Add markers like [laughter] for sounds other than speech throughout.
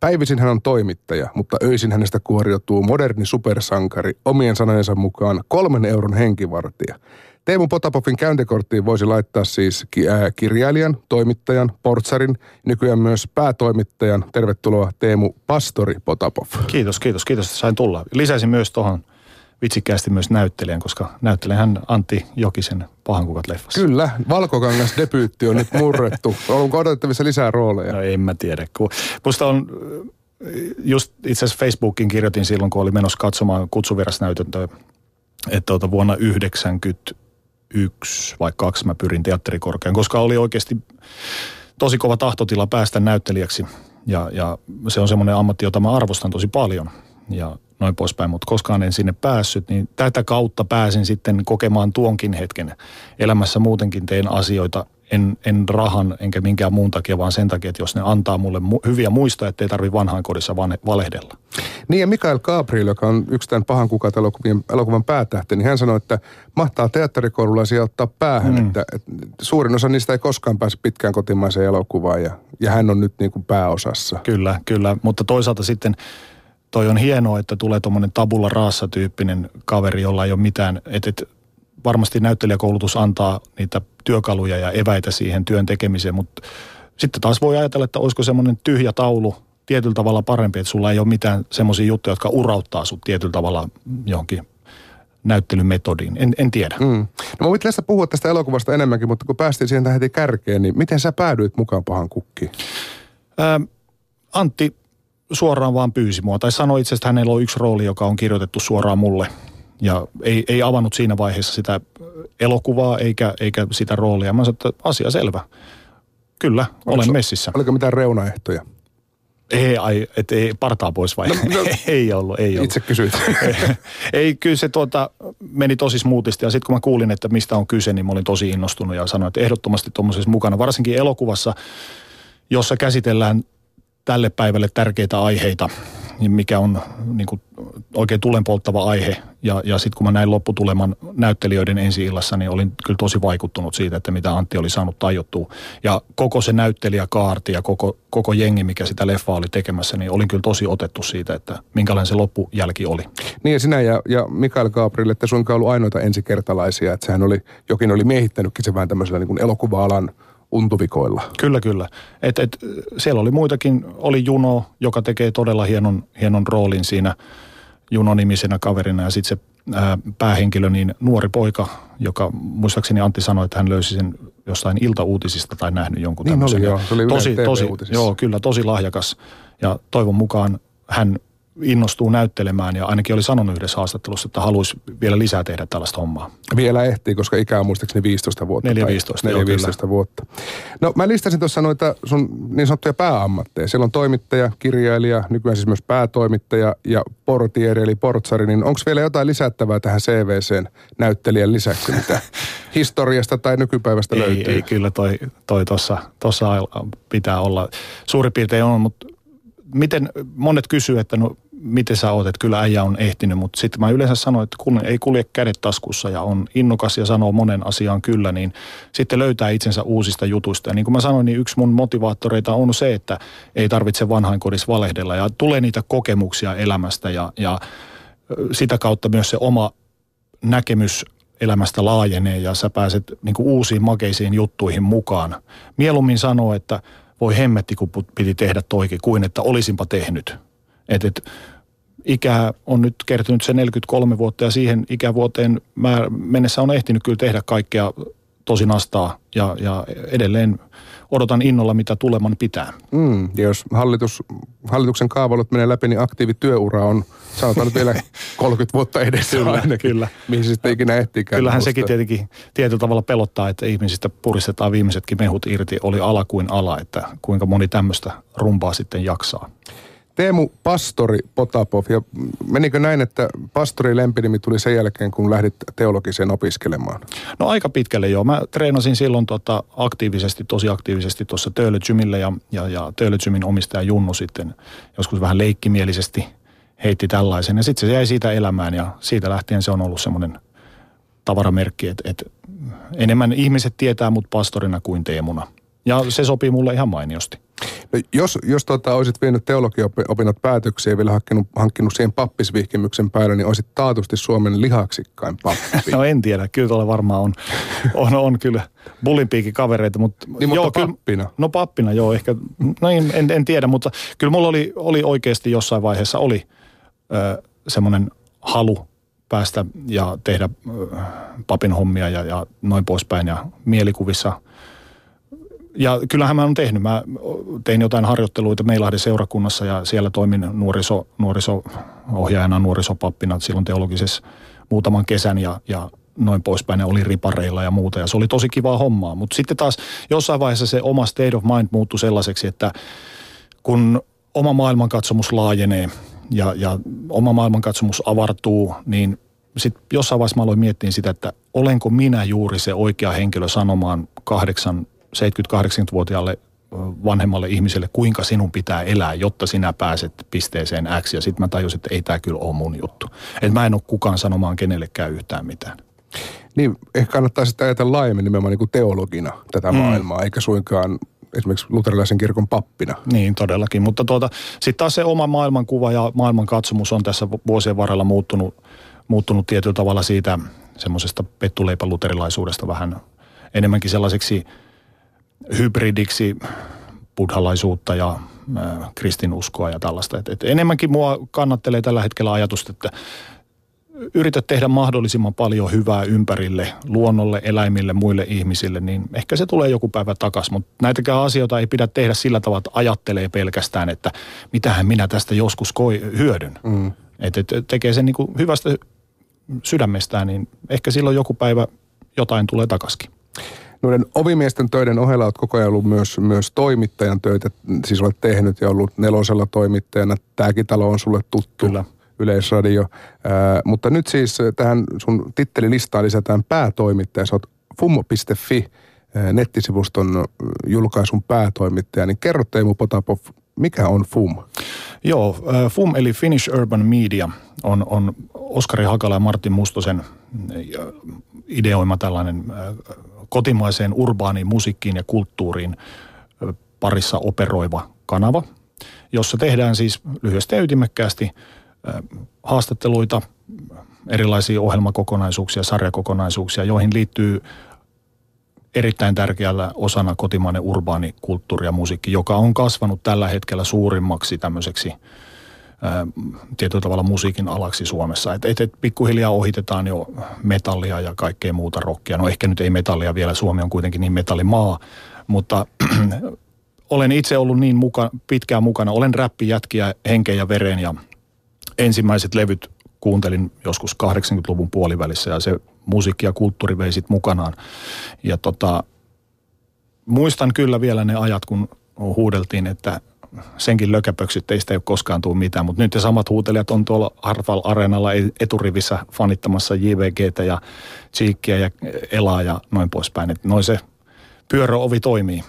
Päivisin hän on toimittaja, mutta öisin hänestä kuoriutuu moderni supersankari, omien sanojensa mukaan kolmen euron henkivartija. Teemu Potapovin käyntikorttiin voisi laittaa siis kirjailijan, toimittajan, portsarin, nykyään myös päätoimittajan. Tervetuloa Teemu Pastori Potapov. Kiitos, kiitos, kiitos, että sain tulla. Lisäisin myös tuohon vitsikkäästi myös näyttelijän, koska hän Antti Jokisen Pahankukat leffassa. Kyllä, Valkokangas debyytti on nyt murrettu. Onko odotettavissa lisää rooleja? No en mä tiedä. Kun, musta on, just itse asiassa Facebookin kirjoitin silloin, kun oli menossa katsomaan kutsuvirasnäytäntöä, että tuota vuonna 1991 vai kaksi mä pyrin teatterikorkean, koska oli oikeasti tosi kova tahtotila päästä näyttelijäksi. Ja, ja se on semmoinen ammatti, jota mä arvostan tosi paljon. Ja noin poispäin, mutta koskaan en sinne päässyt, niin tätä kautta pääsin sitten kokemaan tuonkin hetken. Elämässä muutenkin teen asioita en, en rahan enkä minkään muun takia, vaan sen takia, että jos ne antaa mulle mu- hyviä muistoja, ettei tarvi vanhaan kodissa van- valehdella. Niin ja Mikael Gabriel, joka on yksi tämän pahan kukat elokuvan, elokuvan päätähti, niin hän sanoi, että mahtaa teatterikoululaisia ottaa päähän, mm. että, että suurin osa niistä ei koskaan pääse pitkään kotimaiseen elokuvaan ja, ja hän on nyt niin kuin pääosassa. Kyllä, kyllä, mutta toisaalta sitten toi on hienoa, että tulee tuommoinen tabula raassa tyyppinen kaveri, jolla ei ole mitään, että et, varmasti näyttelijäkoulutus antaa niitä työkaluja ja eväitä siihen työn tekemiseen, mutta sitten taas voi ajatella, että olisiko semmoinen tyhjä taulu tietyllä tavalla parempi, että sulla ei ole mitään semmoisia juttuja, jotka urauttaa sut tietyllä tavalla johonkin näyttelymetodiin. En, en tiedä. Mm. No mä tästä puhua tästä elokuvasta enemmänkin, mutta kun päästiin siihen heti kärkeen, niin miten sä päädyit mukaan pahan kukkiin? Ää, Antti suoraan vaan pyysi mua. Tai sanoi itse asiassa, että hänellä on yksi rooli, joka on kirjoitettu suoraan mulle. Ja ei, ei avannut siinä vaiheessa sitä elokuvaa eikä, eikä sitä roolia. Mä sanoin, että asia selvä. Kyllä, Oliko, olen messissä. Oliko mitään reunaehtoja? Ei, ai, et ei, partaa pois vai? No, [laughs] no, ei ollut, ei ollut. Itse kysyit. [laughs] ei, kyllä se tuota, meni tosi smoothisti ja sitten kun mä kuulin, että mistä on kyse, niin mä olin tosi innostunut ja sanoin, että ehdottomasti tuommoisessa mukana, varsinkin elokuvassa, jossa käsitellään tälle päivälle tärkeitä aiheita, niin mikä on niin kuin oikein tulenpolttava aihe. Ja, ja sitten kun mä näin lopputuleman näyttelijöiden ensi illassa, niin olin kyllä tosi vaikuttunut siitä, että mitä Antti oli saanut tajottua. Ja koko se näyttelijäkaarti ja koko, koko jengi, mikä sitä leffaa oli tekemässä, niin olin kyllä tosi otettu siitä, että minkälainen se loppujälki oli. Niin ja sinä ja, ja Mikael Gabriel, että suinkaan ollut ainoita ensikertalaisia, että sehän oli, jokin oli miehittänytkin se vähän tämmöisellä niin kuin elokuva-alan – untuvikoilla. Kyllä, kyllä. Et, et, siellä oli muitakin, oli Juno, joka tekee todella hienon, hienon roolin siinä Juno-nimisenä kaverina ja sitten se ää, päähenkilö, niin nuori poika, joka muistaakseni Antti sanoi, että hän löysi sen jostain iltauutisista tai nähnyt jonkun niin tämmöisen. Oli, joo. Se oli tosi, tosi, joo, kyllä, tosi lahjakas. Ja toivon mukaan hän innostuu näyttelemään ja ainakin oli sanonut yhdessä haastattelussa, että haluaisi vielä lisää tehdä tällaista hommaa. Vielä ehtii, koska ikä on muistaakseni 15 vuotta. 4-15. 4-15 vuotta. No mä listasin tuossa noita sun niin sanottuja pääammatteja. Siellä on toimittaja, kirjailija, nykyään siis myös päätoimittaja ja portieri eli portsari. Niin onko vielä jotain lisättävää tähän CVCn näyttelijän lisäksi, mitä [laughs] historiasta tai nykypäivästä ei, löytyy? Ei, kyllä toi, toi tossa, tossa pitää olla. Suurin piirtein on, mutta miten monet kysyy, että no miten sä oot, että kyllä äijä on ehtinyt, mutta sitten mä yleensä sanon, että kun ei kulje kädet taskussa ja on innokas ja sanoo monen asiaan kyllä, niin sitten löytää itsensä uusista jutuista. Ja niin kuin mä sanoin, niin yksi mun motivaattoreita on se, että ei tarvitse vanhainkodissa valehdella ja tulee niitä kokemuksia elämästä ja, ja sitä kautta myös se oma näkemys elämästä laajenee ja sä pääset niin kuin uusiin makeisiin juttuihin mukaan. Mieluummin sanoo, että voi hemmetti, kun piti tehdä toikin, kuin että olisinpa tehnyt. Et, et, ikä on nyt kertynyt se 43 vuotta ja siihen ikävuoteen mennessä on ehtinyt kyllä tehdä kaikkea tosi nastaa ja, ja edelleen odotan innolla, mitä tuleman pitää. Mm, ja jos hallitus, hallituksen kaavailut menee läpi, niin aktiivityöura on sanotaan nyt vielä [laughs] 30 vuotta edessä kyllä, ainakin, kyllä. mihin se sitten ikinä ehtiikään. Kyllähän sekin tietenkin tietyllä tavalla pelottaa, että ihmisistä puristetaan viimeisetkin mehut irti, oli ala kuin ala, että kuinka moni tämmöistä rumpaa sitten jaksaa. Teemu Pastori Potapov, ja menikö näin, että Pastori lempinimi tuli sen jälkeen, kun lähdit teologiseen opiskelemaan? No aika pitkälle joo. Mä treenasin silloin tota aktiivisesti, tosi aktiivisesti tuossa Töölö Gymillä ja, ja, ja Töölö Gymin omistaja Junnu sitten joskus vähän leikkimielisesti heitti tällaisen. Ja sitten se jäi siitä elämään ja siitä lähtien se on ollut semmoinen tavaramerkki, että, että enemmän ihmiset tietää mut pastorina kuin Teemuna. Ja se sopii mulle ihan mainiosti. No, jos jos tota, olisit vienyt teologiaopinnot päätökseen ja vielä hankkinut, hankkinut siihen pappisvihkimyksen päälle, niin olisit taatusti Suomen lihaksikkain pappi. [laughs] no en tiedä, kyllä tuolla varmaan on, on, on kyllä bullinpiikin kavereita. Mutta, niin, joo, mutta pappina? Kyllä, no pappina joo, ehkä, no en, en, en tiedä, mutta kyllä mulla oli, oli oikeasti jossain vaiheessa oli ö, semmoinen halu päästä ja tehdä ö, papin hommia ja, ja noin poispäin ja mielikuvissa – ja kyllähän mä oon tehnyt. Mä tein jotain harjoitteluita Meilahden seurakunnassa ja siellä toimin nuoriso, nuoriso-ohjaajana, nuorisopappina silloin teologisessa muutaman kesän ja, ja noin poispäin. Ja oli ripareilla ja muuta ja se oli tosi kivaa hommaa. Mutta sitten taas jossain vaiheessa se oma state of mind muuttui sellaiseksi, että kun oma maailmankatsomus laajenee ja, ja oma maailmankatsomus avartuu, niin sitten jossain vaiheessa mä aloin miettiä sitä, että olenko minä juuri se oikea henkilö sanomaan kahdeksan 70-80-vuotiaalle vanhemmalle ihmiselle, kuinka sinun pitää elää, jotta sinä pääset pisteeseen X. Ja sitten mä tajusin, että ei tämä kyllä ole mun juttu. Että mä en ole kukaan sanomaan kenellekään yhtään mitään. Niin, ehkä kannattaa sitten ajatella laajemmin nimenomaan niin kuin teologina tätä mm. maailmaa, eikä suinkaan esimerkiksi luterilaisen kirkon pappina. Niin, todellakin. Mutta tuota, sitten taas se oma maailmankuva ja maailmankatsomus on tässä vuosien varrella muuttunut, muuttunut tietyllä tavalla siitä semmoisesta pettuleipäluterilaisuudesta vähän enemmänkin sellaiseksi – hybridiksi buddhalaisuutta ja kristinuskoa ja tällaista. Et, et enemmänkin mua kannattelee tällä hetkellä ajatusta, että yritä tehdä mahdollisimman paljon hyvää ympärille, luonnolle, eläimille, muille ihmisille, niin ehkä se tulee joku päivä takaisin. Mutta näitäkään asioita ei pidä tehdä sillä tavalla, että ajattelee pelkästään, että mitähän minä tästä joskus koi, hyödyn. Mm. Että et tekee sen niin hyvästä sydämestään, niin ehkä silloin joku päivä jotain tulee takaisin noiden ovimiesten töiden ohella olet koko ajan ollut myös, myös toimittajan töitä, siis olet tehnyt ja ollut nelosella toimittajana. Tämäkin talo on sulle tuttu. Kyllä. Yleisradio. Ää, mutta nyt siis tähän sun tittelilistaan lisätään päätoimittaja. Sä oot fummo.fi nettisivuston julkaisun päätoimittaja. Niin kerro Teemu Potapov, mikä on FUM? Joo, FUM eli Finnish Urban Media on, on Oskari Hakala ja Martin Mustosen ideoima tällainen kotimaiseen urbaaniin musiikkiin ja kulttuuriin parissa operoiva kanava, jossa tehdään siis lyhyesti ja ytimekkäästi haastatteluita, erilaisia ohjelmakokonaisuuksia, sarjakokonaisuuksia, joihin liittyy erittäin tärkeällä osana kotimainen urbaani kulttuuri ja musiikki, joka on kasvanut tällä hetkellä suurimmaksi tämmöiseksi – tietyllä tavalla musiikin alaksi Suomessa. Että et, et pikkuhiljaa ohitetaan jo metallia ja kaikkea muuta rockia. No ehkä nyt ei metallia vielä, Suomi on kuitenkin niin metallimaa, mutta [clears throat] olen itse ollut niin muka, pitkään mukana. Olen räppijätkiä henkeen ja veren ja ensimmäiset levyt kuuntelin joskus 80-luvun puolivälissä ja se musiikki ja kulttuuri vei sit mukanaan. Ja tota, muistan kyllä vielä ne ajat, kun huudeltiin, että senkin lökäpöksyt, ei sitä ole koskaan tule mitään, mutta nyt ne samat huutelijat on tuolla Harval Areenalla eturivissä fanittamassa JVGtä ja Cheekkiä ja Elaa ja noin poispäin. Että noin se pyöröovi toimii.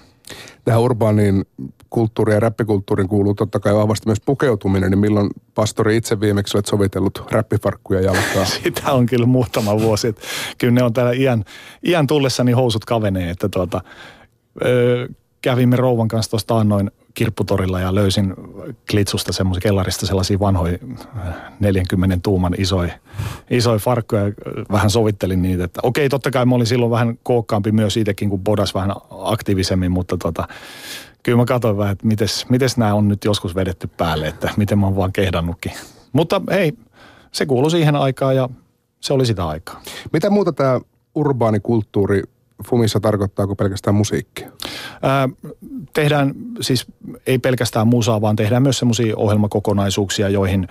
Tähän urbaaniin kulttuuriin ja räppikulttuuriin kuuluu totta kai vahvasti myös pukeutuminen, niin milloin pastori itse viimeksi olet sovitellut räppifarkkuja jalkaa? [laughs] Sitä on kyllä muutama vuosi. Että kyllä ne on täällä iän, iän tullessa niin housut kavenee, että tuota, öö, kävimme rouvan kanssa tuosta annoin kirpputorilla ja löysin klitsusta semmoisen kellarista sellaisia vanhoja 40 tuuman isoja, isoja farkkuja. Vähän sovittelin niitä, että okei, totta kai mä olin silloin vähän kookkaampi myös siitäkin, kun bodas vähän aktiivisemmin, mutta tota, kyllä mä katsoin vähän, että mites, mites nämä on nyt joskus vedetty päälle, että miten mä oon vaan kehdannutkin. Mutta hei, se kuului siihen aikaan ja se oli sitä aikaa. Mitä muuta tämä urbaani Fumissa tarkoittaako pelkästään musiikkia? Ää, tehdään siis ei pelkästään musaa, vaan tehdään myös semmoisia ohjelmakokonaisuuksia, joihin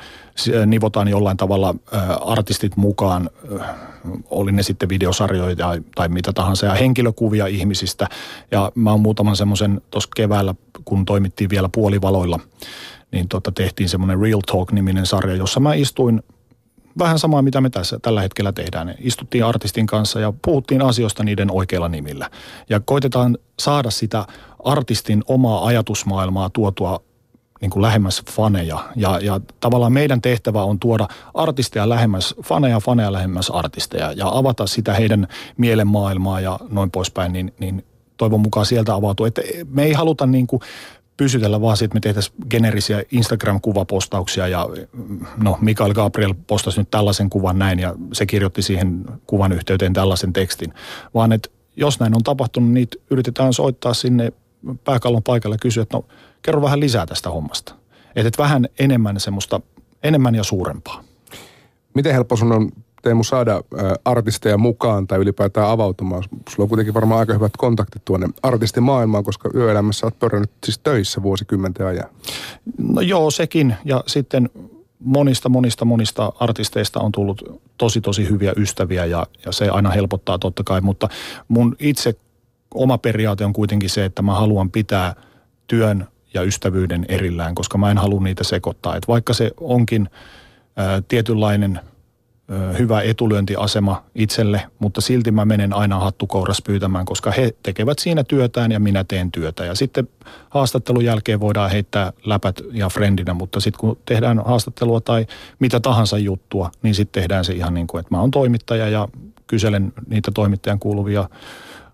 nivotaan jollain tavalla ää, artistit mukaan, oli ne sitten videosarjoja tai, tai mitä tahansa, ja henkilökuvia ihmisistä. Ja mä oon muutaman semmoisen tuossa keväällä, kun toimittiin vielä puolivaloilla, niin tota, tehtiin semmoinen Real Talk-niminen sarja, jossa mä istuin – vähän samaa, mitä me tässä tällä hetkellä tehdään. Istuttiin artistin kanssa ja puhuttiin asioista niiden oikeilla nimillä. Ja koitetaan saada sitä artistin omaa ajatusmaailmaa tuotua niin kuin lähemmäs faneja. Ja, ja tavallaan meidän tehtävä on tuoda artisteja lähemmäs faneja, faneja lähemmäs artisteja ja avata sitä heidän mielenmaailmaa ja noin poispäin, niin, niin toivon mukaan sieltä avautuu. Että me ei haluta niin kuin pysytellä vaan että me tehtäisiin generisiä Instagram-kuvapostauksia ja no Mikael Gabriel postasi nyt tällaisen kuvan näin ja se kirjoitti siihen kuvan yhteyteen tällaisen tekstin. Vaan että jos näin on tapahtunut, niin yritetään soittaa sinne pääkallon paikalle ja kysyä, että no kerro vähän lisää tästä hommasta. Että et vähän enemmän semmoista, enemmän ja suurempaa. Miten helppo sun on Teemu saada artisteja mukaan tai ylipäätään avautumaan? Sulla on kuitenkin varmaan aika hyvät kontaktit tuonne artistimaailmaan, koska yöelämässä olet pörrännyt siis töissä vuosikymmenten ajan. No joo, sekin. Ja sitten monista, monista, monista artisteista on tullut tosi, tosi hyviä ystäviä ja, ja se aina helpottaa totta kai. Mutta mun itse oma periaate on kuitenkin se, että mä haluan pitää työn ja ystävyyden erillään, koska mä en halua niitä sekoittaa. Et vaikka se onkin ää, tietynlainen – hyvä etulyöntiasema itselle, mutta silti mä menen aina hattukouras pyytämään, koska he tekevät siinä työtään ja minä teen työtä. Ja sitten haastattelun jälkeen voidaan heittää läpät ja friendinä, mutta sitten kun tehdään haastattelua tai mitä tahansa juttua, niin sitten tehdään se ihan niin kuin, että mä oon toimittaja ja kyselen niitä toimittajan kuuluvia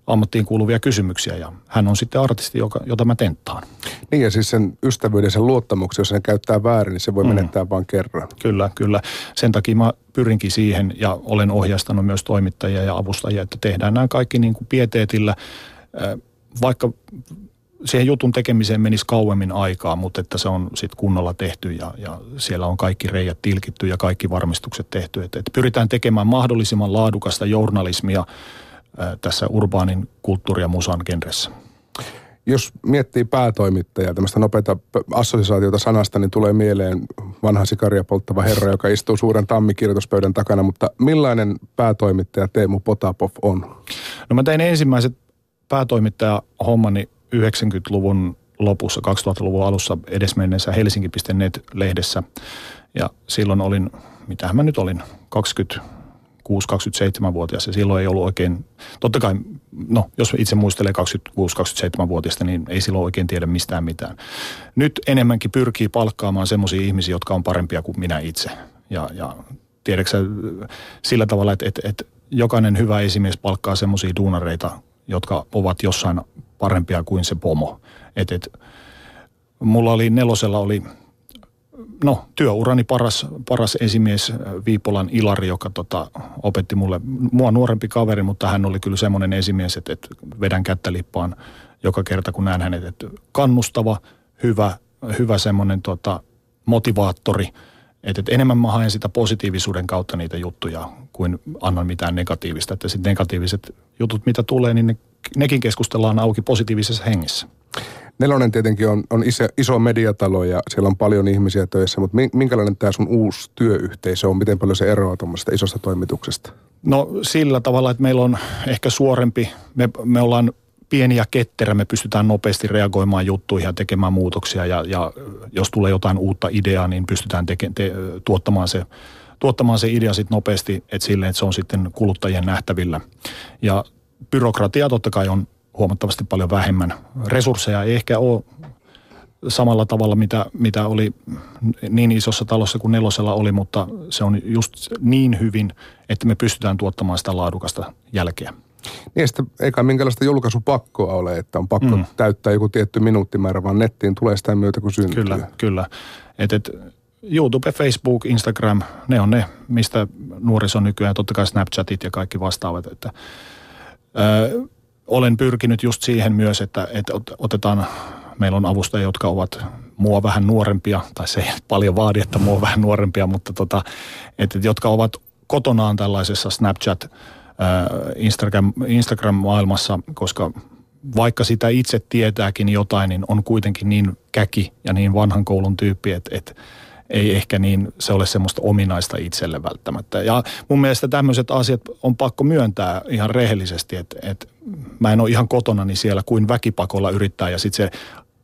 ammattiin kuuluvia kysymyksiä ja hän on sitten artisti, joka, jota mä tenttaan. Niin ja siis sen ystävyyden, sen luottamuksen, jos sen käyttää väärin, niin se voi mm. menettää vain kerran. Kyllä, kyllä. Sen takia mä pyrinkin siihen ja olen ohjastanut myös toimittajia ja avustajia, että tehdään nämä kaikki niin kuin pieteetillä, vaikka siihen jutun tekemiseen menisi kauemmin aikaa, mutta että se on sitten kunnolla tehty ja, ja siellä on kaikki reijät tilkitty ja kaikki varmistukset tehty. Että, että pyritään tekemään mahdollisimman laadukasta journalismia tässä urbaanin kulttuuri- ja musan genressä. Jos miettii päätoimittajaa, tämmöistä nopeata assosiaatiota sanasta, niin tulee mieleen vanha sikaria polttava herra, joka istuu suuren tammikirjoituspöydän takana, mutta millainen päätoimittaja Teemu Potapov on? No mä tein ensimmäiset päätoimittaja-hommani 90-luvun lopussa, 2000-luvun alussa edesmenneessä Helsinki.net-lehdessä. Ja silloin olin, mitähän mä nyt olin, 20 26-27-vuotias ja silloin ei ollut oikein, totta kai, no jos itse muistelee 26-27-vuotiaista, niin ei silloin oikein tiedä mistään mitään. Nyt enemmänkin pyrkii palkkaamaan semmoisia ihmisiä, jotka on parempia kuin minä itse. Ja, ja tiedätkö sillä tavalla, että, että, että jokainen hyvä esimies palkkaa semmoisia duunareita, jotka ovat jossain parempia kuin se pomo. Että, että mulla oli nelosella oli no, työurani paras, paras esimies äh, Viipolan Ilari, joka tota, opetti mulle, mua nuorempi kaveri, mutta hän oli kyllä semmoinen esimies, että, että vedän kättä lippaan joka kerta, kun näen hänet, että kannustava, hyvä, hyvä semmoinen tota, motivaattori, että, että enemmän mä haen sitä positiivisuuden kautta niitä juttuja, kuin annan mitään negatiivista. Että sitten negatiiviset jutut, mitä tulee, niin ne, nekin keskustellaan auki positiivisessa hengessä. Nelonen tietenkin on, on iso, iso mediatalo ja siellä on paljon ihmisiä töissä, mutta minkälainen tämä sun uusi työyhteisö on? Miten paljon se eroaa tuommoisesta isosta toimituksesta? No sillä tavalla, että meillä on ehkä suorempi, me, me ollaan pieni ja ketterä, me pystytään nopeasti reagoimaan juttuihin ja tekemään muutoksia ja, ja jos tulee jotain uutta ideaa, niin pystytään teke, te, tuottamaan se tuottamaan se idea sitten nopeasti, että silleen, että se on sitten kuluttajien nähtävillä. Ja byrokratia totta kai on huomattavasti paljon vähemmän. Resursseja ei ehkä ole samalla tavalla, mitä, mitä oli niin isossa talossa kuin nelosella oli, mutta se on just niin hyvin, että me pystytään tuottamaan sitä laadukasta jälkeä. Niin, sitten eikä minkälaista julkaisupakkoa ole, että on pakko mm. täyttää joku tietty minuuttimäärä, vaan nettiin tulee sitä myötä, kun syntyy. Kyllä, kyllä. Et, et, YouTube, Facebook, Instagram, ne on ne, mistä nuoriso nykyään, totta kai Snapchatit ja kaikki vastaavat, että ö, olen pyrkinyt just siihen myös, että, että otetaan, meillä on avustajia, jotka ovat mua vähän nuorempia, tai se ei [laughs] paljon vaadi, että mua vähän nuorempia, mutta tota, että, jotka ovat kotonaan tällaisessa Snapchat, Instagram, Instagram-maailmassa, koska vaikka sitä itse tietääkin jotain, niin on kuitenkin niin käki ja niin vanhan koulun tyyppi, että, että ei ehkä niin se ole semmoista ominaista itselle välttämättä. Ja mun mielestä tämmöiset asiat on pakko myöntää ihan rehellisesti, että, että mä en ole ihan kotonani siellä kuin väkipakolla yrittää ja sitten se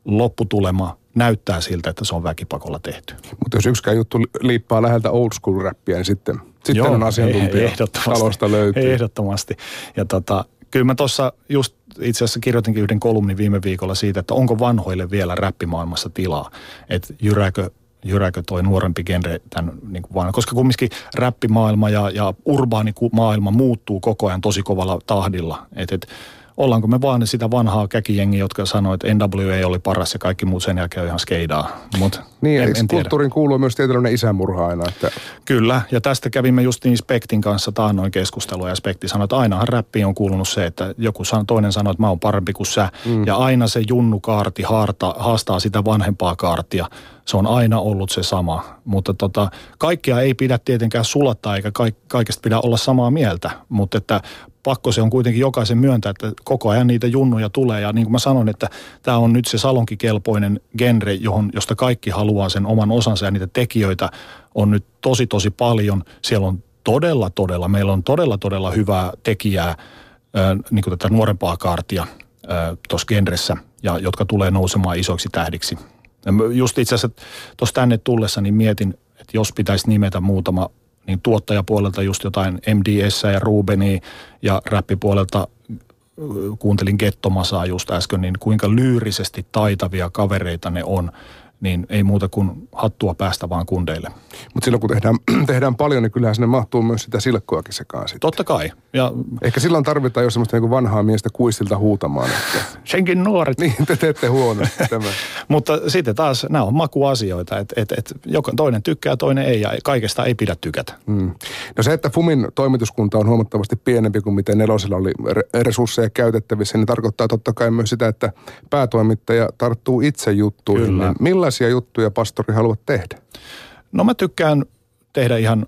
lopputulema näyttää siltä, että se on väkipakolla tehty. Mutta jos yksikään juttu liippaa läheltä old school räppiä, niin sitten, sitten Joo, on asiantuntija ehdottomasti, talosta löytyy. Ehdottomasti. Ja tota, kyllä mä tuossa just itse asiassa kirjoitinkin yhden kolumnin viime viikolla siitä, että onko vanhoille vielä räppimaailmassa tilaa. Että jyrääkö jyräkö toi nuorempi genre tämän niin kuin vaan, koska kumminkin räppimaailma ja, ja urbaani maailma muuttuu koko ajan tosi kovalla tahdilla. Et, et, ollaanko me vaan sitä vanhaa käkijengi, jotka sanoi, että NWA oli paras ja kaikki muut sen jälkeen ihan skeidaa. Mut niin, en, en kulttuurin kuuluu myös tietynlainen isänmurha aina. Että... Kyllä, ja tästä kävimme just niin Spektin kanssa taannoin keskustelua, ja Spekti sanoi, että ainahan räppiin on kuulunut se, että joku toinen sanoi, että mä oon parempi kuin sä, mm. ja aina se junnukaarti haarta, haastaa sitä vanhempaa kaartia. Se on aina ollut se sama, mutta tota, kaikkia ei pidä tietenkään sulattaa eikä kaikesta pidä olla samaa mieltä, mutta että pakko se on kuitenkin jokaisen myöntää, että koko ajan niitä junnuja tulee. Ja niin kuin mä sanoin, että tämä on nyt se salonkikelpoinen genre, johon, josta kaikki haluaa sen oman osansa ja niitä tekijöitä on nyt tosi tosi paljon. Siellä on todella todella, meillä on todella todella hyvää tekijää, niin kuin tätä nuorempaa kaartia tuossa genressä, ja jotka tulee nousemaan isoiksi tähdiksi. Just itse asiassa tuossa tänne tullessa niin mietin, että jos pitäisi nimetä muutama niin tuottajapuolelta just jotain MDS ja Rubeni ja räppipuolelta kuuntelin Gettomasaa just äsken, niin kuinka lyyrisesti taitavia kavereita ne on niin ei muuta kuin hattua päästä vaan kundeille. Mutta silloin kun tehdään, [clears throat] tehdään paljon, niin kyllähän sinne mahtuu myös sitä silkkoakin sekaan sitten. Totta kai. Ja... Ehkä silloin tarvitaan jo semmoista niin vanhaa miestä kuistilta huutamaan. Että... [laughs] Senkin nuoret. Niin, te teette huono [laughs] Mutta sitten taas nämä on makuasioita, että et, et, toinen tykkää, toinen ei ja kaikesta ei pidä tykätä. Hmm. No se, että FUMin toimituskunta on huomattavasti pienempi kuin miten nelosella oli resursseja käytettävissä, niin tarkoittaa totta kai myös sitä, että päätoimittaja tarttuu itse juttuihin. Kyllä. Niin millä millaisia juttuja pastori haluat tehdä? No mä tykkään tehdä ihan,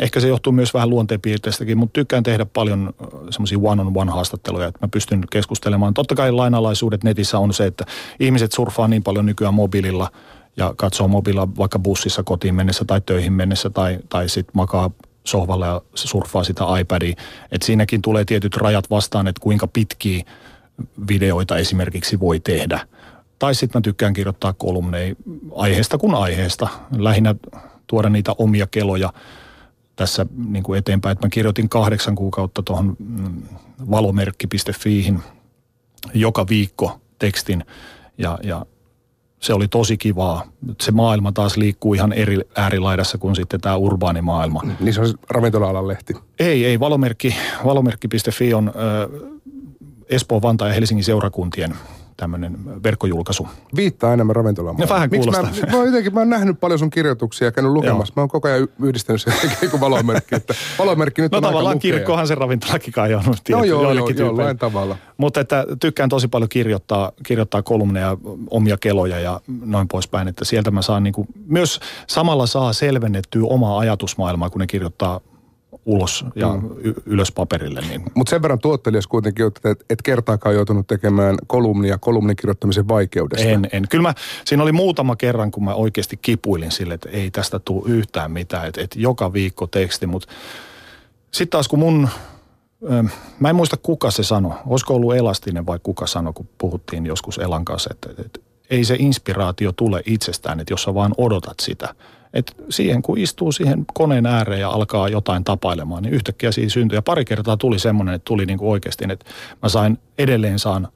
ehkä se johtuu myös vähän luonteenpiirteistäkin, mutta tykkään tehdä paljon semmoisia one-on-one haastatteluja, että mä pystyn keskustelemaan. Totta kai lainalaisuudet netissä on se, että ihmiset surfaa niin paljon nykyään mobiililla ja katsoo mobiililla vaikka bussissa kotiin mennessä tai töihin mennessä tai, tai sitten makaa sohvalla ja surffaa sitä iPadia. Et siinäkin tulee tietyt rajat vastaan, että kuinka pitkiä videoita esimerkiksi voi tehdä – tai sitten mä tykkään kirjoittaa kolumneja aiheesta kuin aiheesta. Lähinnä tuoda niitä omia keloja tässä niin kuin eteenpäin. Että mä kirjoitin kahdeksan kuukautta tuohon mm, valomerkki.fiihin joka viikko tekstin ja, ja se oli tosi kivaa. Se maailma taas liikkuu ihan eri äärilaidassa kuin sitten tämä urbaani maailma. Niin se on ravintola-alan lehti? Ei, ei. Valomerkki, valomerkki.fi on ö, Espoon, Vantaan ja Helsingin seurakuntien tämmöinen verkkojulkaisu. Viittaa enemmän ravintolaan. No vähän Miksi mä, mä, oon jotenkin, mä oon nähnyt paljon sun kirjoituksia ja käynyt lukemassa. mä oon koko ajan yhdistänyt sen kuin valomerkki. Että valomerkki nyt no on tavallaan kirkkohan se ravintolakin kai on. No joo, joo, jollain tavalla. Mutta että tykkään tosi paljon kirjoittaa, kirjoittaa kolumneja, omia keloja ja noin poispäin. Että sieltä mä saan niin kuin, myös samalla saa selvennettyä omaa ajatusmaailmaa, kun ne kirjoittaa ulos ja mm. ylös paperille. Niin. Mutta sen verran tuottelijas kuitenkin, että et, et kertaakaan joutunut tekemään kolumnia kolumnin kirjoittamisen vaikeudesta. En, en. Kyllä mä, siinä oli muutama kerran, kun mä oikeasti kipuilin sille, että ei tästä tule yhtään mitään, että et joka viikko teksti, mutta sitten taas kun mun, mä en muista kuka se sanoi, olisiko ollut Elastinen vai kuka sanoi, kun puhuttiin joskus Elan kanssa, että, että ei se inspiraatio tule itsestään, että jos sä vaan odotat sitä – et siihen kun istuu siihen koneen ääreen ja alkaa jotain tapailemaan, niin yhtäkkiä siinä syntyy. Ja pari kertaa tuli semmoinen, että tuli niin kuin oikeasti, että mä sain edelleen saan,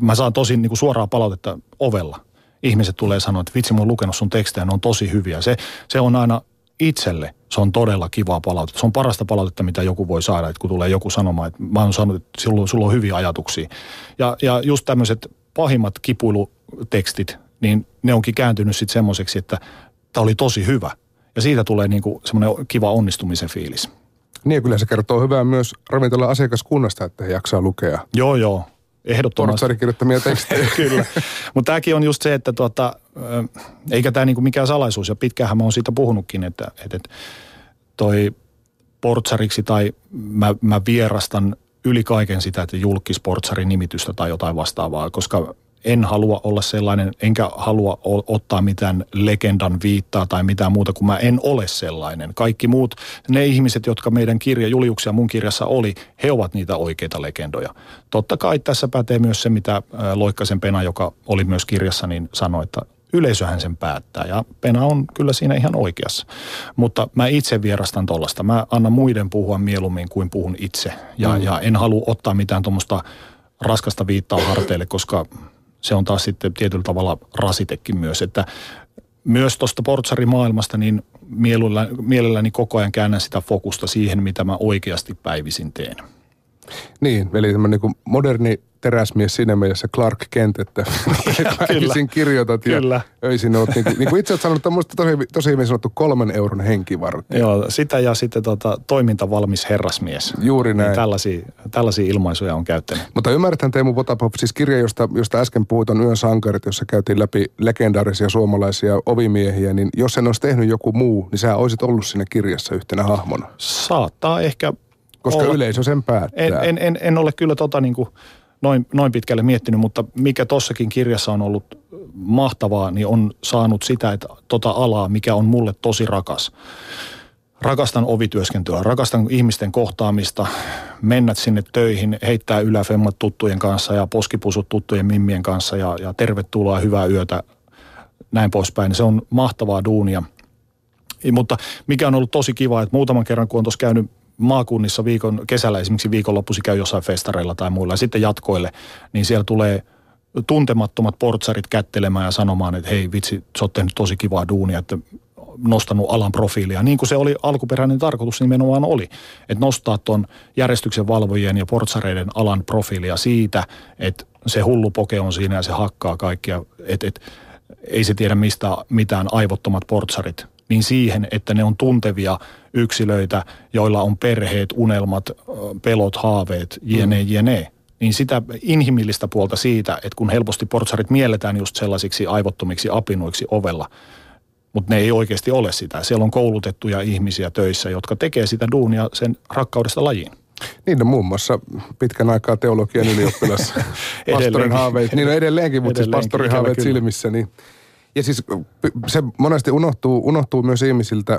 mä saan tosi niin kuin suoraa palautetta ovella. Ihmiset tulee sanoa, että vitsi, mä oon lukenut sun tekstejä, ne on tosi hyviä. Se, se on aina itselle, se on todella kivaa palautetta. Se on parasta palautetta, mitä joku voi saada, että kun tulee joku sanomaan, että mä oon sanonut, että sulla on hyviä ajatuksia. Ja, ja just tämmöiset pahimmat kipuilutekstit, niin ne onkin kääntynyt sitten semmoiseksi, että tämä oli tosi hyvä. Ja siitä tulee niin kuin semmoinen kiva onnistumisen fiilis. Niin ja kyllä se kertoo hyvää myös ravintolan asiakaskunnasta, että he jaksaa lukea. Joo, joo. Ehdottomasti. Portsarin kirjoittamia tekstejä. [laughs] kyllä. Mutta tämäkin on just se, että tuota, eikä tämä niinku mikään salaisuus, ja pitkähän mä oon siitä puhunutkin, että, että toi portsariksi tai mä, mä vierastan yli kaiken sitä, että julkis portsarin nimitystä tai jotain vastaavaa, koska en halua olla sellainen, enkä halua ottaa mitään legendan viittaa tai mitään muuta, kun mä en ole sellainen. Kaikki muut, ne ihmiset, jotka meidän kirja, Juliuksia mun kirjassa oli, he ovat niitä oikeita legendoja. Totta kai tässä pätee myös se, mitä Loikkasen Pena, joka oli myös kirjassa, niin sanoi, että yleisöhän sen päättää. Ja Pena on kyllä siinä ihan oikeassa. Mutta mä itse vierastan tollasta. Mä annan muiden puhua mieluummin kuin puhun itse. Ja, mm. ja en halua ottaa mitään tuommoista raskasta viittaa harteille, koska se on taas sitten tietyllä tavalla rasitekin myös, että myös tuosta portsarimaailmasta niin mielelläni, mielelläni koko ajan käännän sitä fokusta siihen, mitä mä oikeasti päivisin teen. Niin, eli tämmöinen niin moderni teräsmies siinä mielessä Clark Kent, että [laughs] väkisin kirjoitat ja Kyllä. öisin olet, niin, kuin, niin kuin itse olet sanonut, että tosi, tosi hyvin sanottu kolmen euron henkivartija. Joo, sitä ja sitten tota, toimintavalmis herrasmies. Juuri niin näin. Niin tällaisia, tällaisia ilmaisuja on käyttänyt. Mutta ymmärräthän Teemu Potapov, siis kirja, josta, josta äsken puhuit, on Yön sankarit, jossa käytiin läpi legendaarisia suomalaisia ovimiehiä, niin jos sen olisi tehnyt joku muu, niin sä olisit ollut siinä kirjassa yhtenä hahmona. Saattaa ehkä koska olla. yleisö sen päättää. En, en, en, en ole kyllä tota niin kuin noin, noin pitkälle miettinyt, mutta mikä tossakin kirjassa on ollut mahtavaa, niin on saanut sitä, että tota alaa, mikä on mulle tosi rakas. Rakastan ovityöskentelyä, rakastan ihmisten kohtaamista, mennä sinne töihin, heittää yläfemmat tuttujen kanssa ja poskipusut tuttujen mimmien kanssa ja, ja tervetuloa, hyvää yötä, näin poispäin. Se on mahtavaa duunia. Mutta mikä on ollut tosi kiva, että muutaman kerran kun on tuossa käynyt maakunnissa viikon, kesällä esimerkiksi viikonloppuisi käy jossain festareilla tai muilla ja sitten jatkoille, niin siellä tulee tuntemattomat portsarit kättelemään ja sanomaan, että hei vitsi, sä oot tehnyt tosi kivaa duunia, että nostanut alan profiilia, niin kuin se oli alkuperäinen tarkoitus nimenomaan oli. Että nostaa tuon järjestyksen valvojien ja portsareiden alan profiilia siitä, että se hullu poke on siinä ja se hakkaa kaikkia, että et, ei se tiedä mistä mitään aivottomat portsarit niin siihen, että ne on tuntevia yksilöitä, joilla on perheet, unelmat, pelot, haaveet, jne, mm. jne. Niin sitä inhimillistä puolta siitä, että kun helposti portsarit mielletään just sellaisiksi aivottomiksi apinuiksi ovella, mutta ne ei oikeasti ole sitä. Siellä on koulutettuja ihmisiä töissä, jotka tekee sitä duunia sen rakkaudesta lajiin. Niin no muun muassa pitkän aikaa teologian ylioppilas [laughs] pastorin haaveet. Niin no edelleenkin, mutta siis pastorin haaveet silmissä. Niin ja siis se monesti unohtuu, unohtuu myös ihmisiltä,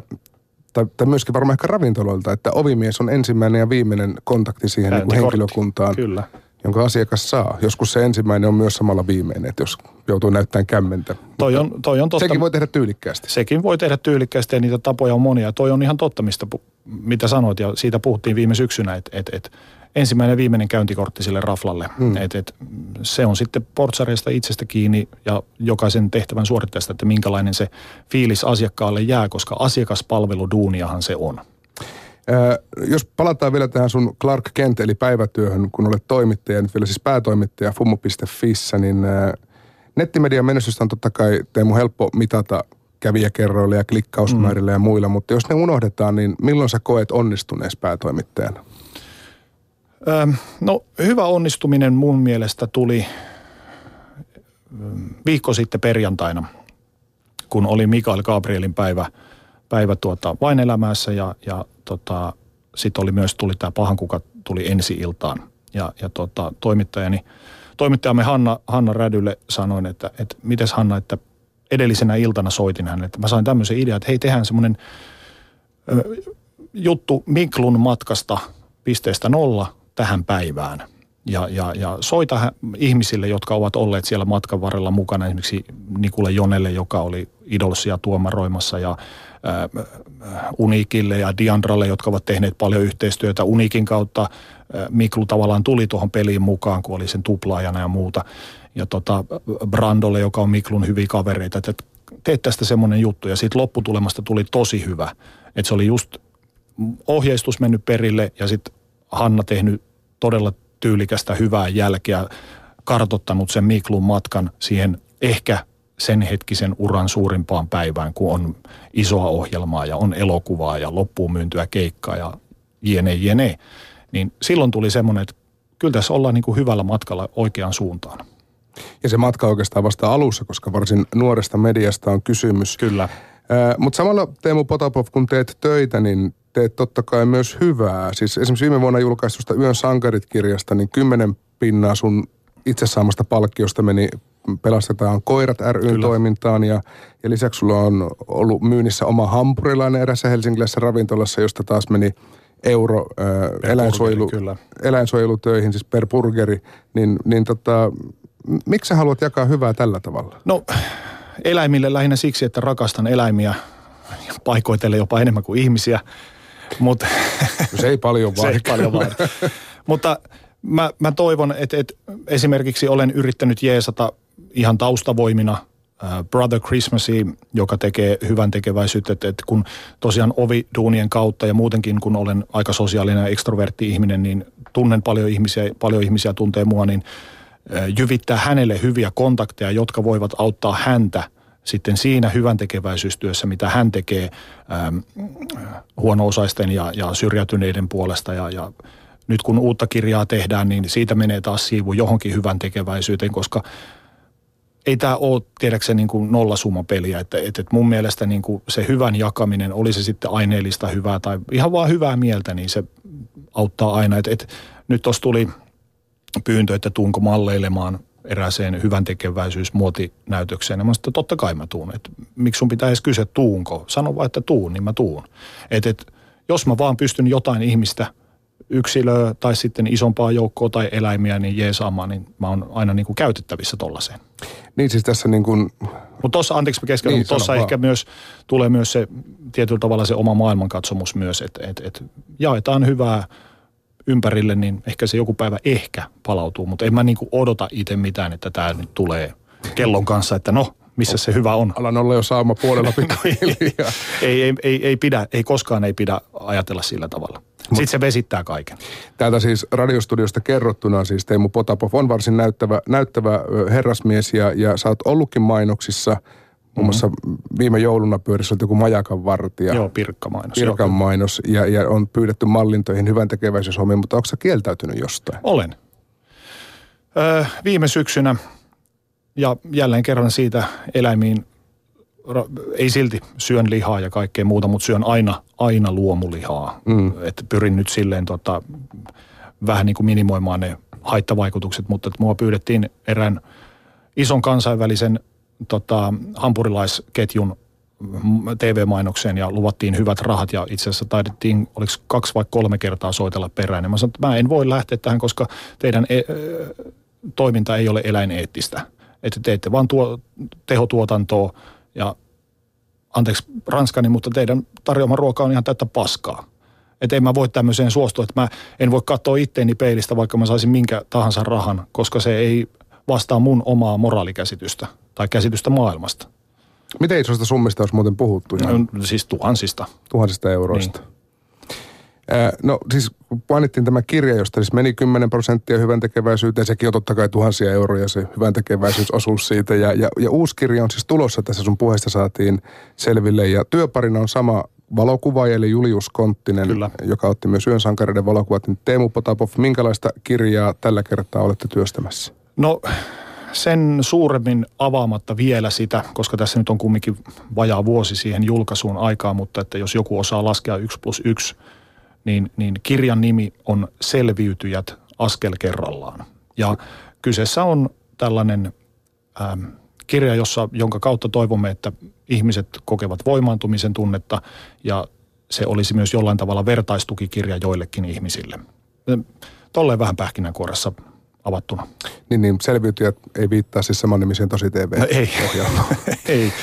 tai, tai myöskin varmaan ehkä ravintoloilta, että ovimies on ensimmäinen ja viimeinen kontakti siihen niin kuin henkilökuntaan. Kyllä jonka asiakas saa. Joskus se ensimmäinen on myös samalla viimeinen, että jos joutuu näyttämään kämmentä. Toi on, toi on totta. Sekin voi tehdä tyylikkäästi. Sekin voi tehdä tyylikkäästi ja niitä tapoja on monia. Toi on ihan totta, mistä, mitä sanoit ja siitä puhuttiin viime syksynä, että et, et, ensimmäinen ja viimeinen käyntikortti sille raflalle. Hmm. Et, et, se on sitten portsareista itsestä kiinni ja jokaisen tehtävän suorittajasta, että minkälainen se fiilis asiakkaalle jää, koska asiakaspalveluduuniahan se on. Ää, jos palataan vielä tähän sun Clark Kent eli päivätyöhön, kun olet toimittaja, nyt vielä siis päätoimittaja fumu.fissä, niin ää, nettimedian menestystä on totta kai Teemu helppo mitata kävijäkerroilla ja klikkausmäärillä mm. ja muilla, mutta jos ne unohdetaan, niin milloin sä koet onnistuneessa päätoimittajana? No hyvä onnistuminen mun mielestä tuli viikko sitten perjantaina, kun oli Mikael Gabrielin päivä, päivä tuota, vain elämässä ja, ja tota, sitten oli myös tuli tämä pahan kuka tuli ensi iltaan. Ja, ja tota, toimittajani, toimittajamme Hanna, Hanna Rädylle sanoin, että, että mites Hanna, että edellisenä iltana soitin hänelle, että mä sain tämmöisen idean, että hei tehdään semmoinen juttu Miklun matkasta pisteestä nolla tähän päivään. Ja, ja, ja soita ihmisille, jotka ovat olleet siellä matkan varrella mukana, esimerkiksi Nikule Jonelle, joka oli idolsia tuomaroimassa ja ää, Unikille ja Diandralle, jotka ovat tehneet paljon yhteistyötä. Unikin kautta ää, Miklu tavallaan tuli tuohon peliin mukaan, kun oli sen tuplaajana ja muuta. Ja tota, Brandolle, joka on Miklun hyviä kavereita, että teet tästä semmoinen juttu. Ja siitä lopputulemasta tuli tosi hyvä. Että se oli just ohjeistus mennyt perille ja sitten Hanna tehnyt todella tyylikästä hyvää jälkeä, kartottanut sen Miklun matkan siihen ehkä sen hetkisen uran suurimpaan päivään, kun on isoa ohjelmaa ja on elokuvaa ja loppuun myyntyä keikkaa ja jene jene. Niin silloin tuli semmoinen, että kyllä tässä ollaan niin kuin hyvällä matkalla oikeaan suuntaan. Ja se matka oikeastaan vasta alussa, koska varsin nuoresta mediasta on kysymys. Kyllä. Mutta samalla Teemu Potapov, kun teet töitä, niin teet totta kai myös hyvää. Siis esimerkiksi viime vuonna julkaistusta Yön sankarit-kirjasta, niin kymmenen pinnaa sun itse saamasta palkkiosta meni Pelastetaan koirat ry Kyllä. toimintaan ja, ja lisäksi sulla on ollut myynnissä oma hampurilainen erässä helsingiläisessä ravintolassa, josta taas meni euro äh, eläinsuojelu, burgeri, eläinsuojelutöihin, siis per burgeri, niin, niin tota, miksi sä haluat jakaa hyvää tällä tavalla? No eläimille lähinnä siksi, että rakastan eläimiä paikoitelle jopa enemmän kuin ihmisiä. Mutta [laughs] no se ei paljon vaadi. se ei paljon vaadi. Mutta mä, mä toivon, että, että esimerkiksi olen yrittänyt jeesata ihan taustavoimina Brother Christmasia, joka tekee hyvän tekeväisyyttä, että, että kun tosiaan oviduunien kautta ja muutenkin kun olen aika sosiaalinen ja ekstrovertti ihminen, niin tunnen paljon ihmisiä, paljon ihmisiä tuntee mua, niin jyvittää hänelle hyviä kontakteja, jotka voivat auttaa häntä sitten siinä hyvän tekeväisyystyössä, mitä hän tekee ähm, huono-osaisten ja, ja syrjäytyneiden puolesta ja, ja nyt kun uutta kirjaa tehdään, niin siitä menee taas siivu johonkin hyvän tekeväisyyteen, koska ei tämä ole tiedäkseni niin kuin nollasummapeliä, että, että, mun mielestä niin kuin se hyvän jakaminen, oli se sitten aineellista hyvää tai ihan vaan hyvää mieltä, niin se auttaa aina. Että, että nyt tuossa tuli pyyntö, että tuunko malleilemaan erääseen hyvän tekeväisyysmuotinäytökseen. Ja mä sanoin, totta kai mä tuun. että miksi sun pitää edes kysyä tuunko? Sano vaan, että tuun, niin mä tuun. Et, et, jos mä vaan pystyn jotain ihmistä – yksilöä tai sitten isompaa joukkoa tai eläimiä niin jeesaamaan, niin mä oon aina niin kuin käytettävissä tollaiseen. Niin siis tässä niin kuin... Mutta tuossa, anteeksi mä keskellä, niin, mutta tuossa ehkä myös tulee myös se tietyllä tavalla se oma maailmankatsomus myös, että et, et jaetaan hyvää ympärille, niin ehkä se joku päivä ehkä palautuu, mutta en mä niin kuin odota itse mitään, että tämä nyt tulee kellon kanssa, että no, missä se hyvä on. Alan olla jo saama puolella pikkuhiljaa. [laughs] ei, ei, ei, ei, pidä, ei koskaan ei pidä ajatella sillä tavalla. Sitten se vesittää kaiken. Täältä siis radiostudiosta kerrottuna siis Teemu Potapov on varsin näyttävä, näyttävä herrasmies ja, ja sä oot ollutkin mainoksissa. Muun mm-hmm. muassa viime jouluna pyörissä joku Majakan vartija. Joo, Pirkka-mainos. Pirkka-mainos ja, ja on pyydetty mallintoihin hyvän tekeväisyyshommiin, mutta onko sä kieltäytynyt jostain? Olen. Öö, viime syksynä ja jälleen kerran siitä eläimiin ei silti syön lihaa ja kaikkea muuta, mutta syön aina, aina luomulihaa. Mm. Että pyrin nyt silleen tota, vähän niin kuin minimoimaan ne haittavaikutukset, mutta että mua pyydettiin erään ison kansainvälisen tota, hampurilaisketjun TV-mainokseen ja luvattiin hyvät rahat ja itse asiassa taidettiin, oliko kaksi vai kolme kertaa soitella perään. Ja mä sanoin, että mä en voi lähteä tähän, koska teidän e- toiminta ei ole eläineettistä. Että teette vaan tuo, tehotuotantoa, ja anteeksi ranskani, mutta teidän tarjoama ruoka on ihan täyttä paskaa. Että en mä voi tämmöiseen suostua, että mä en voi katsoa itteeni peilistä, vaikka mä saisin minkä tahansa rahan, koska se ei vastaa mun omaa moraalikäsitystä tai käsitystä maailmasta. Miten isosta summista olisi muuten puhuttu? No, siis tuhansista. Tuhansista euroista. Niin. No siis mainittiin tämä kirja, josta siis meni 10 prosenttia hyvän tekeväisyyteen. Sekin on totta kai tuhansia euroja se hyvän tekeväisyysosuus siitä. Ja, ja, ja uusi kirja on siis tulossa, tässä sun puheesta saatiin selville. Ja työparina on sama valokuvaaja, eli Julius Konttinen, Kyllä. joka otti myös Yön sankareiden valokuvat. Niin Teemu Potapov, minkälaista kirjaa tällä kertaa olette työstämässä? No sen suuremmin avaamatta vielä sitä, koska tässä nyt on kumminkin vajaa vuosi siihen julkaisuun aikaa, mutta että jos joku osaa laskea 1 plus 1 niin, niin kirjan nimi on Selviytyjät askel kerrallaan. Ja kyseessä on tällainen ähm, kirja, jossa, jonka kautta toivomme, että ihmiset kokevat voimaantumisen tunnetta ja se olisi myös jollain tavalla vertaistukikirja joillekin ihmisille. Tolleen vähän pähkinänkuoressa avattuna. Niin, niin selviytyjät ei viittaa siis saman nimiseen tosi TV. No ei. [laughs] ei.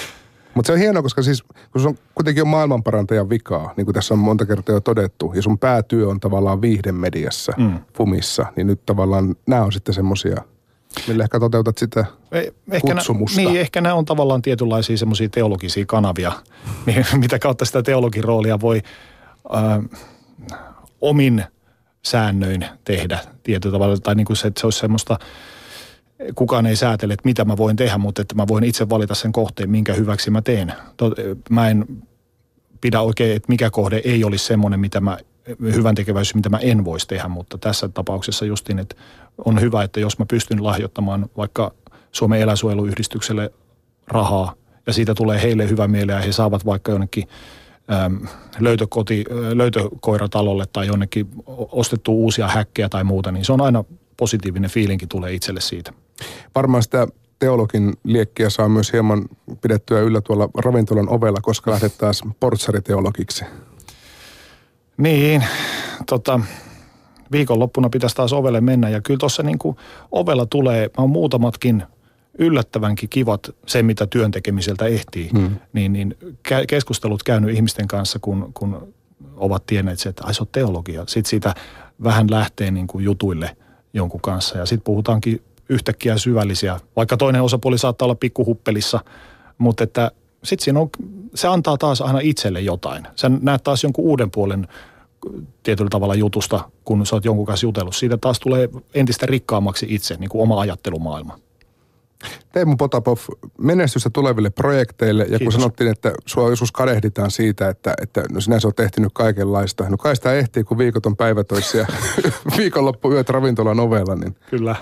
Mutta se on hienoa, koska siis kun se on kuitenkin on maailmanparantajan vikaa, niin kuin tässä on monta kertaa jo todettu, ja sun päätyö on tavallaan viihdemediassa, mm. Fumissa, niin nyt tavallaan nämä on sitten semmoisia, millä ehkä toteutat sitä ehkä kutsumusta. Nä, niin, ehkä nämä on tavallaan tietynlaisia semmoisia teologisia kanavia, [laughs] mitä kautta sitä teologin roolia voi äh, omin säännöin tehdä tietyllä tavalla, tai niin kuin se, että se olisi semmoista – kukaan ei säätele, että mitä mä voin tehdä, mutta että mä voin itse valita sen kohteen, minkä hyväksi mä teen. Mä en pidä oikein, että mikä kohde ei olisi semmoinen, mitä mä, hyvän tekeväisyys, mitä mä en voisi tehdä, mutta tässä tapauksessa justin, että on hyvä, että jos mä pystyn lahjoittamaan vaikka Suomen eläsuojeluyhdistykselle rahaa ja siitä tulee heille hyvä mieli ja he saavat vaikka jonnekin löytökoti, löytökoiratalolle tai jonnekin ostettu uusia häkkejä tai muuta, niin se on aina positiivinen fiilinki tulee itselle siitä. Varmaan sitä teologin liekkiä saa myös hieman pidettyä yllä tuolla ravintolan ovella, koska lähdet taas portsariteologiksi. Niin, tota, viikonloppuna pitäisi taas ovelle mennä ja kyllä tuossa niin ovella tulee, mä oon muutamatkin yllättävänkin kivat se, mitä työn tekemiseltä ehtii, hmm. niin, niin keskustelut käynyt ihmisten kanssa, kun, kun ovat tienneet että ai se on teologia. Sitten siitä vähän lähtee niin kuin jutuille jonkun kanssa ja sitten puhutaankin yhtäkkiä syvällisiä, vaikka toinen osapuoli saattaa olla pikkuhuppelissa, mutta että sitten siinä on, se antaa taas aina itselle jotain. Sä näet taas jonkun uuden puolen tietyllä tavalla jutusta, kun sä oot jonkun kanssa jutellut. Siitä taas tulee entistä rikkaammaksi itse, niin kuin oma ajattelumaailma. Teemu Potapov, menestystä tuleville projekteille. Ja Kiitos. kun sanottiin, että sua joskus kadehditaan siitä, että, että no sinä olet ehtinyt kaikenlaista. No kai sitä ehtii, kun viikot on päivätoissa ja [laughs] viikonloppuyöt ravintolan ovella, niin Kyllä.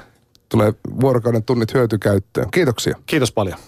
tulee vuorokauden tunnit hyötykäyttöön. Kiitoksia. Kiitos paljon.